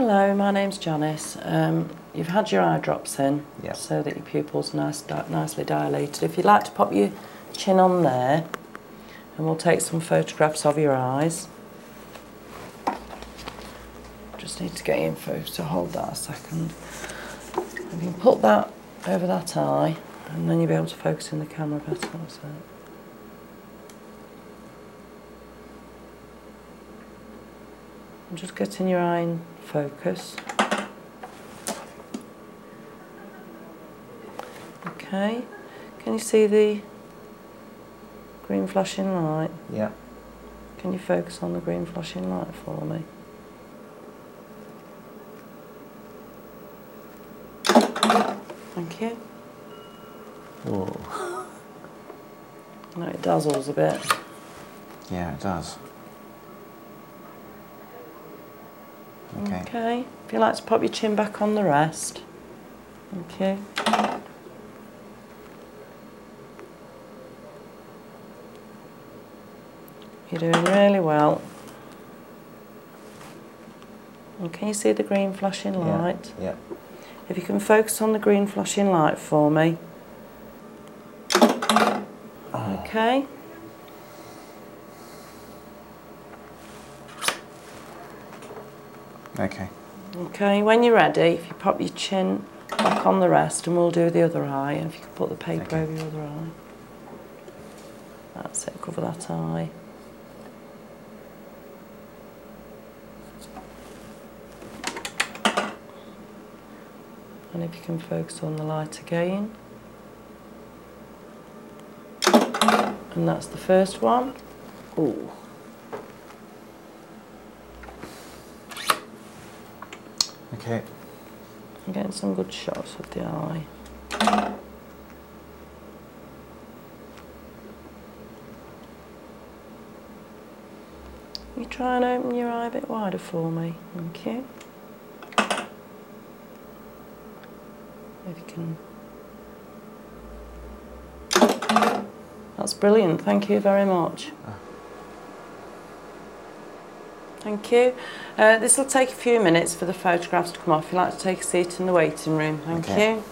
Hello, my name's Janice. Um, you've had your eye drops in Yep. so that your pupils nice, di- nicely dilated. If you'd like to pop your chin on there and we'll take some photographs of your eyes. Just need to get you in focus, so hold that a second. You can put that over that eye and then you'll be able to focus in the camera better. That's it. Just getting your eye in focus. Okay, can you see the green flashing light? Yeah. Can you focus on the green flashing light for me? Thank you. Oh. No, it dazzles a bit. Yeah, it does. Okay. Okay. If you like to pop your chin back on the rest. Okay. you. You're doing really well. And can you see the green flashing Yeah, light? Yeah. If you can focus on the green flashing light for me. Oh. Okay. Okay. Okay, when you're ready, if you pop your chin back on the rest and we'll do the other eye, and if you can put the paper Okay. over your other eye. That's it, cover that eye. And if you can focus on the light again. And that's the first one. Ooh. Okay. I'm getting some good shots of the eye. You try and open your eye a bit wider for me. Thank you. If you can. That's brilliant. Thank you very much. Ah. Thank you. Uh, this will take a few minutes for the photographs to come off. If you'd like to take a seat in the waiting room. Thank Okay. you.